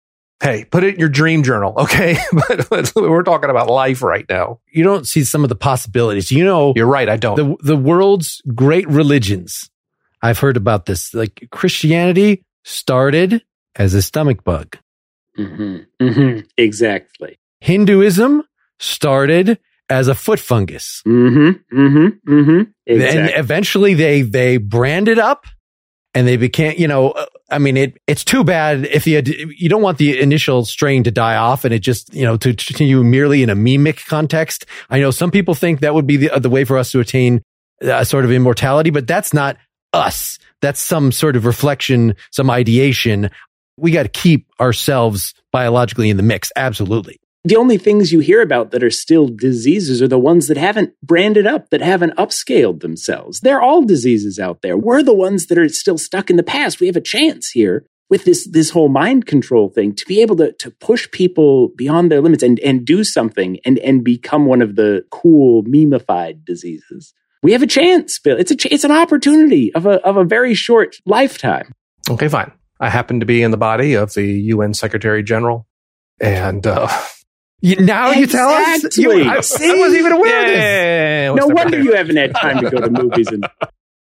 hey, put it in your dream journal, okay? but we're talking about life right now. You don't see some of the possibilities. You know, you're right. I don't. The the world's great religions. I've heard about this. Like Christianity started as a stomach bug. Mm-hmm. Mm-hmm. Exactly. Hinduism started as a foot fungus. Mm-hmm. Mm-hmm. Mm-hmm. Exactly. And eventually they they branded up and they became, you know, I mean, it, it's too bad if you, you don't want the initial strain to die off and it just, you know, to continue merely in a mimic context. I know some people think that would be the, the way for us to attain a sort of immortality, but that's not us. That's some sort of reflection, some ideation. We got to keep ourselves biologically in the mix. Absolutely the only things you hear about that are still diseases are the ones that haven't branded up, that haven't upscaled themselves. They're all diseases out there. We're the ones that are still stuck in the past. We have a chance here with this this whole mind control thing to be able to to push people beyond their limits and and do something and and become one of the cool memeified diseases. We have a chance, Bill. It's a it's an opportunity of a of a very short lifetime. Okay, fine. I happen to be in the body of the UN Secretary General, and uh, you, now exactly. you tell us? You, I, I, wasn't even aware yeah, of this. No wonder you haven't had time to go to movies and.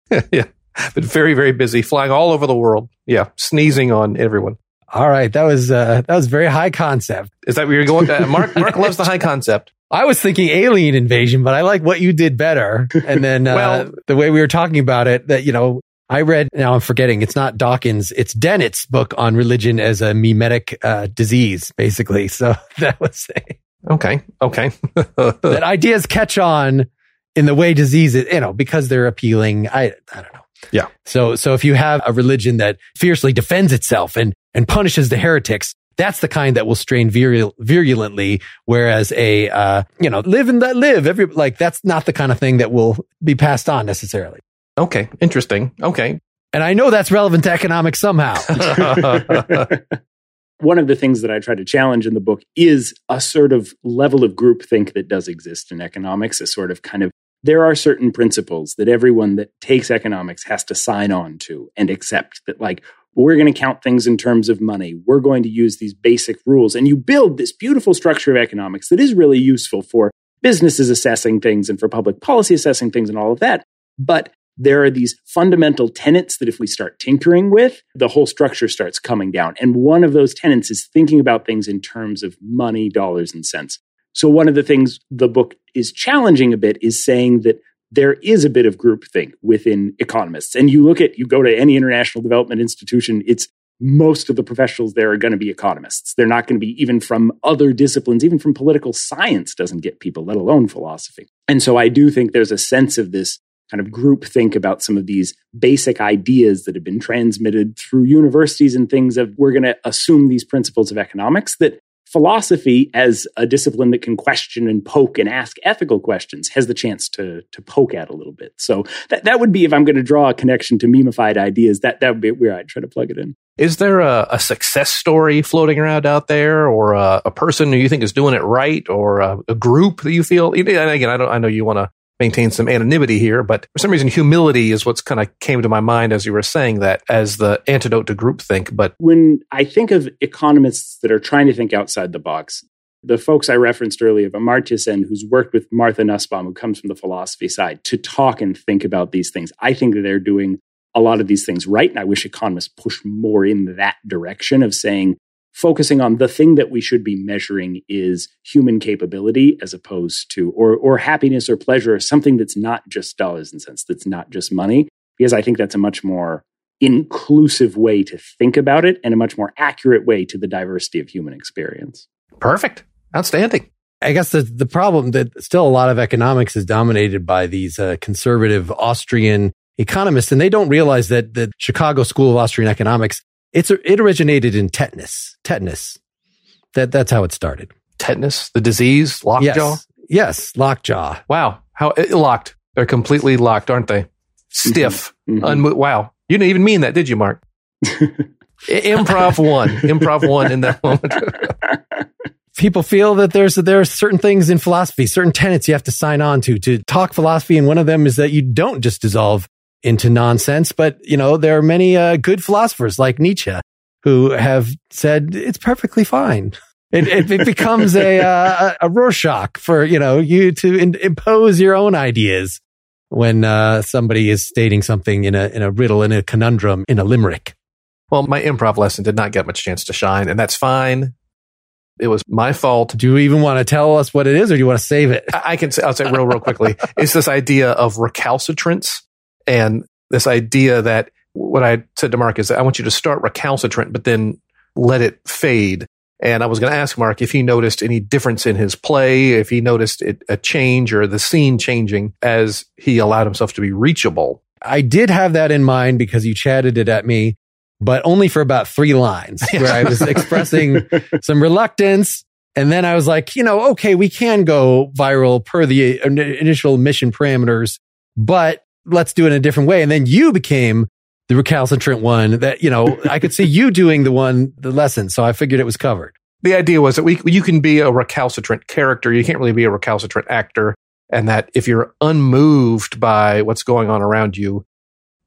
yeah, been very very busy, flying all over the world. Yeah, sneezing on everyone. All right, that was uh, that was very high concept. Is that where you're going? Uh, Mark Mark loves the high concept. I was thinking alien invasion, but I like what you did better. And then uh, well, the way we were talking about it, that you know, I read, now I'm forgetting, it's not Dawkins, it's Dennett's book on religion as a memetic uh, disease, basically. So that was a, Okay. Okay. that ideas catch on in the way diseases, you know, because they're appealing. I, I don't know. Yeah. So, so if you have a religion that fiercely defends itself and, and punishes the heretics, that's the kind that will strain virul- virulently. Whereas a, uh, you know, live and let live every, like that's not the kind of thing that will be passed on necessarily. Okay, interesting. Okay. And I know that's relevant to economics somehow. One of the things that I try to challenge in the book is a sort of level of groupthink that does exist in economics, a sort of kind of there are certain principles that everyone that takes economics has to sign on to and accept that like we're going to count things in terms of money. We're going to use these basic rules. And you build this beautiful structure of economics that is really useful for businesses assessing things and for public policy assessing things and all of that. But there are these fundamental tenets that if we start tinkering with, the whole structure starts coming down. And one of those tenets is thinking about things in terms of money, dollars, and cents. So, one of the things the book is challenging a bit is saying that there is a bit of groupthink within economists. And you look at, you go to any international development institution, it's most of the professionals there are going to be economists. They're not going to be even from other disciplines, even from political science doesn't get people, let alone philosophy. And so I do think there's a sense of this kind of group think about some of these basic ideas that have been transmitted through universities and things of we're going to assume these principles of economics that philosophy as a discipline that can question and poke and ask ethical questions has the chance to to poke at a little bit. So that that would be if I'm going to draw a connection to memeified ideas, that that would be where I'd try to plug it in. Is there a, a success story floating around out there, or a, a, person who you think is doing it right, or a, a group that you feel? And again, I don't. I know you want to maintain some anonymity here, but for some reason, humility is what's kind of came to my mind as you were saying that as the antidote to groupthink. But when I think of economists that are trying to think outside the box, the folks I referenced earlier, Amartya Sen, who's worked with Martha Nussbaum, who comes from the philosophy side, to talk and think about these things, I think that they're doing a lot of these things right. And I wish economists push more in that direction of saying, focusing on the thing that we should be measuring is human capability as opposed to, or, or happiness or pleasure, or something that's not just dollars and cents, that's not just money. Because I think that's a much more inclusive way to think about it and a much more accurate way to the diversity of human experience. Perfect. Outstanding. I guess the, the problem that still a lot of economics is dominated by these uh, conservative Austrian economists, and they don't realize that the Chicago School of Austrian Economics it's it originated in tetanus. Tetanus. That that's how it started. Tetanus, the disease, lockjaw. Yes, yes lockjaw. Wow, how it, locked? They're completely locked, aren't they? Stiff. Mm-hmm. Unmo- wow, you didn't even mean that, did you, Mark? improv one. Improv one in that moment. people feel that there's there are certain things in philosophy, certain tenets you have to sign on to to talk philosophy, and one of them is that you don't just dissolve into nonsense. But, you know, there are many uh, good philosophers like Nietzsche who have said it's perfectly fine. It, it, it becomes a, uh, a Rorschach for, you know, you to in, impose your own ideas when uh, somebody is stating something in a, in a riddle, in a conundrum, in a limerick. Well, my improv lesson did not get much chance to shine, and that's fine. It was my fault. Do you even want to tell us what it is, or do you want to save it? I, I can. Say, I'll say real, real quickly. it's this idea of recalcitrance and this idea that what I said to Mark is I want you to start recalcitrant, but then let it fade. And I was going to ask Mark if he noticed any difference in his play, if he noticed it, a change or the scene changing as he allowed himself to be reachable. I did have that in mind because you chatted it at me, but only for about three lines where I was expressing some reluctance. And then I was like, you know, okay, we can go viral per the initial mission parameters, but let's do it in a different way. And then you became the recalcitrant one that, you know, I could see you doing the one, the lesson. So I figured it was covered. The idea was that we, you can be a recalcitrant character. You can't really be a recalcitrant actor. And that if you're unmoved by what's going on around you,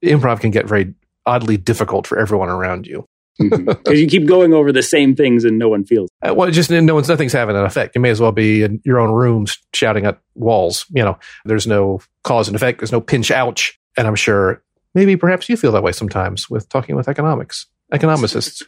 improv can get very oddly difficult for everyone around you because mm-hmm. you keep going over the same things and no one feels. Uh, well, just no one's nothing's having an effect. You may as well be in your own rooms shouting at walls. You know, there's no cause and effect. There's no pinch ouch. And I'm sure maybe perhaps you feel that way sometimes with talking with economics economicists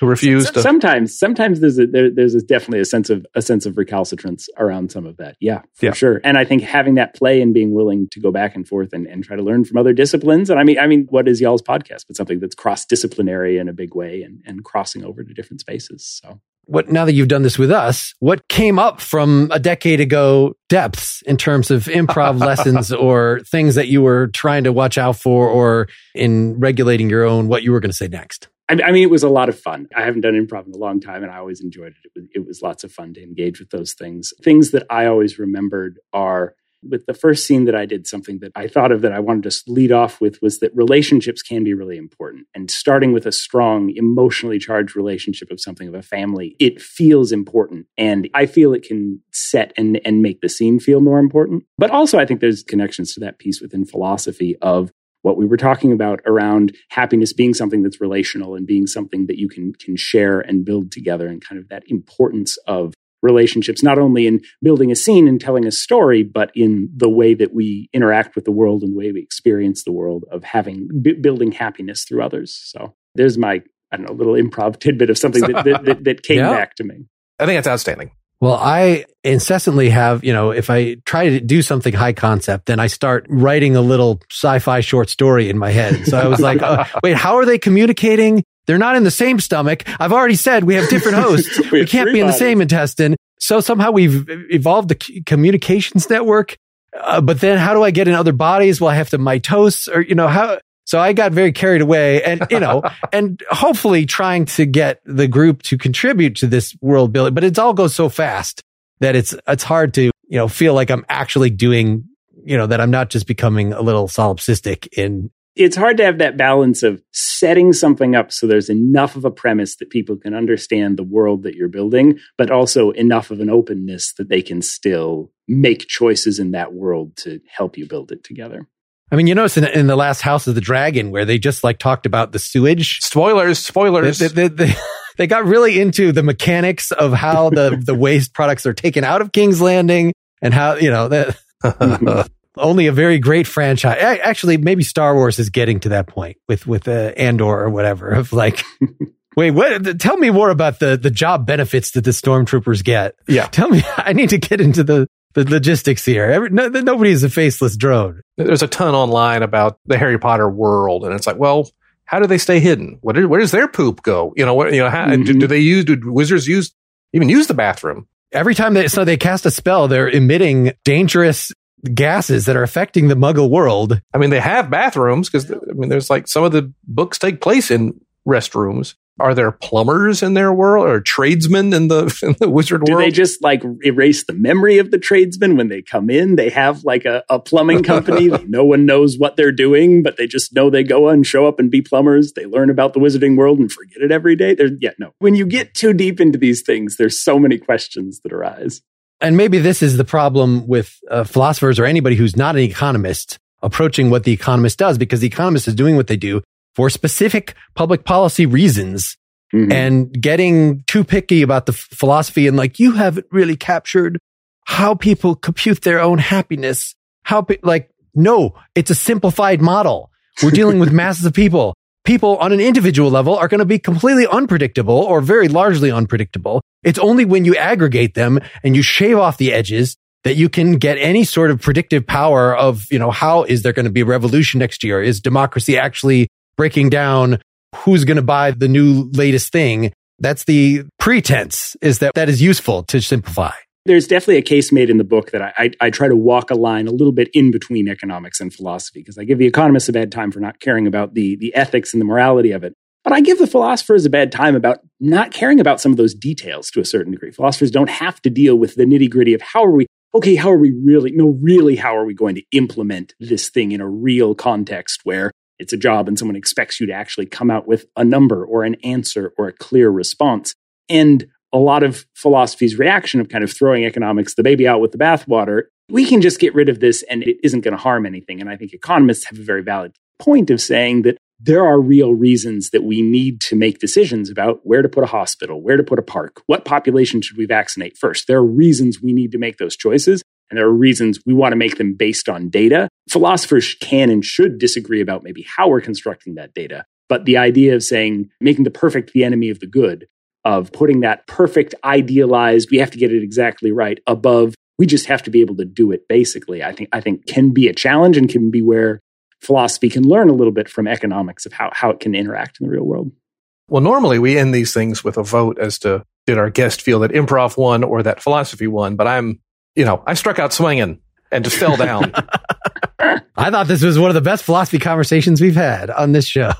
who refused. to- sometimes, sometimes there's a, there, there's a, definitely a sense of a sense of recalcitrance around some of that. Yeah, for yeah. sure. And I think having that play and being willing to go back and forth and, and try to learn from other disciplines. And I mean, I mean, what is y'all's podcast? But something that's cross disciplinary in a big way and, and crossing over to different spaces. So what now that you've done this with us, what came up from a decade ago depths in terms of improv lessons or things that you were trying to watch out for or in regulating your own what you were going to say next? I, mean, it was a lot of fun. I haven't done improv in a long time, and I always enjoyed it. It was, it was lots of fun to engage with those things. Things that I always remembered are with the first scene that I did, something that I thought of that I wanted to lead off with was that relationships can be really important. And starting with a strong, emotionally charged relationship of something of a family, it feels important. And I feel it can set and, and make the scene feel more important. But also, I think there's connections to that piece within philosophy of what we were talking about around happiness being something that's relational and being something that you can can share and build together and kind of that importance of relationships not only in building a scene and telling a story but in the way that we interact with the world and the way we experience the world of having b- building happiness through others. So there's my i don't know little improv tidbit of something that, that, that, that came yeah. back to me. I think that's outstanding well, I incessantly have, you know, if I try to do something high concept, then I start writing a little sci-fi short story in my head. So I was like, oh, wait, how are they communicating? They're not in the same stomach. I've already said we have different hosts. we, we can't be bodies. in the same intestine. So somehow we've evolved the communications network. Uh, but then how do I get in other bodies? Well, I have to mitose or, you know, how So I got very carried away and, you know, and hopefully trying to get the group to contribute to this world building, but it all goes so fast that it's, it's hard to, you know, feel like I'm actually doing, you know, that I'm not just becoming a little solipsistic in. It's hard to have that balance of setting something up so there's enough of a premise that people can understand the world that you're building, but also enough of an openness that they can still make choices in that world to help you build it together. I mean, you notice in, in, the last House of the Dragon where they just like talked about the sewage. Spoilers, spoilers. They, they, they, they got really into the mechanics of how the, the waste products are taken out of King's Landing and how, you know, that only a very great franchise. Actually, maybe Star Wars is getting to that point with, with uh, Andor or whatever of like, Wait, what? Tell me more about the the job benefits that the stormtroopers get. Yeah, tell me. I need to get into the the logistics here. Every, no, nobody is a faceless drone. There's a ton online about the Harry Potter world, and it's like, well, how do they stay hidden? What where does their poop go? You know, what, you know, how, mm-hmm. do, do, they use? Do wizards use even use the bathroom? Every time they so they cast a spell, they're emitting dangerous gases that are affecting the Muggle world. I mean, they have bathrooms because I mean, there's like some of the books take place in restrooms. Are there plumbers in their world or tradesmen in the in the wizard Do world? Do they just like erase the memory of the tradesmen when they come in? They have like a, a plumbing company. no one knows what they're doing, but they just know they go and show up and be plumbers. They learn about the wizarding world and forget it every day. There's, yeah, no. When you get too deep into these things, there's so many questions that arise. And maybe this is the problem with uh, philosophers or anybody who's not an economist approaching what the economist does, because the economist is doing what they do for specific public policy reasons mm-hmm. and getting too picky about the philosophy and like, you haven't really captured how people compute their own happiness. How, like, no, it's a simplified model. We're dealing with masses of people. People on an individual level are going to be completely unpredictable or very largely unpredictable. It's only when you aggregate them and you shave off the edges that you can get any sort of predictive power of, you know, how is there going to be a revolution next year? Is democracy actually breaking down who's going to buy the new latest thing. That's the pretense is that that is useful to simplify. There's definitely a case made in the book that I, I, I try to walk a line a little bit in between economics and philosophy because I give the economists a bad time for not caring about the, the ethics and the morality of it. But I give the philosophers a bad time about not caring about some of those details to a certain degree. Philosophers don't have to deal with the nitty gritty of how are we, okay, how are we really, no, really, how are we going to implement this thing in a real context where it's a job and someone expects you to actually come out with a number or an answer or a clear response. And a lot of philosophy's reaction of kind of throwing economics, the baby out with the bathwater, we can just get rid of this and it isn't going to harm anything. And I think economists have a very valid point of saying that there are real reasons that we need to make decisions about where to put a hospital, where to put a park, what population should we vaccinate first. There are reasons we need to make those choices. And there are reasons we want to make them based on data. Philosophers can and should disagree about maybe how we're constructing that data. But the idea of saying making the perfect the enemy of the good, of putting that perfect idealized, we have to get it exactly right above, we just have to be able to do it basically, I think, I think can be a challenge and can be where philosophy can learn a little bit from economics of how, how it can interact in the real world. Well, normally we end these things with a vote as to did our guest feel that improv won or that philosophy won, but I'm you know, I struck out swinging and just fell down. I thought this was one of the best philosophy conversations we've had on this show.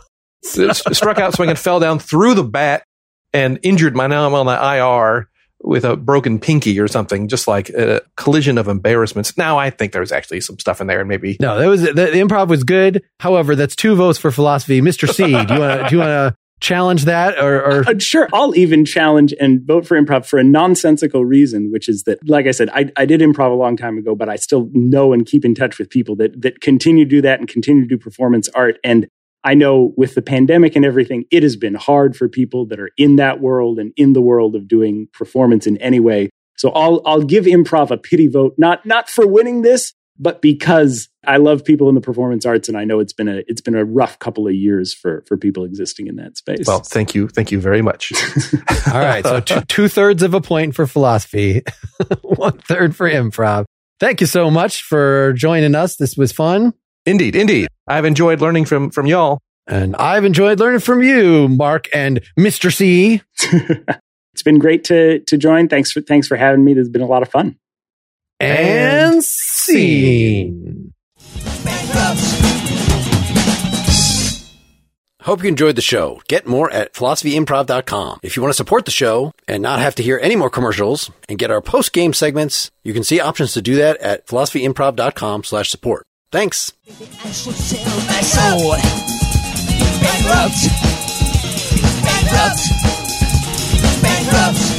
struck out swinging, fell down through the bat and injured my now I'm on the IR with a broken pinky or something, just like a collision of embarrassments. Now I think there's actually some stuff in there, and maybe no. That was the, the improv was good. However, that's two votes for philosophy. Mister C, do you want to do you want to challenge that or, or? Uh, sure i'll even challenge and vote for improv for a nonsensical reason which is that like i said I, I did improv a long time ago but i still know and keep in touch with people that that continue to do that and continue to do performance art and i know with the pandemic and everything it has been hard for people that are in that world and in the world of doing performance in any way so i'll i'll give improv a pity vote not not for winning this but because I love people in the performance arts, and I know it's been a it's been a rough couple of years for for people existing in that space. Well, thank you, thank you very much. All right, so two, two thirds of a point for philosophy, one third for improv. Thank you so much for joining us. This was fun. Indeed, indeed. I've enjoyed learning from from y'all, and I've enjoyed learning from you, Mark and Mister C. it's been great to to join. Thanks for thanks for having me. This has been a lot of fun and scene. Hope you enjoyed the show. Get more at philosophyimprov.com. If you want to support the show and not have to hear any more commercials and get our post-game segments, you can see options to do that at philosophyimprov.com slash support. Thanks. Bankrupt. Bankrupt. Bankrupt.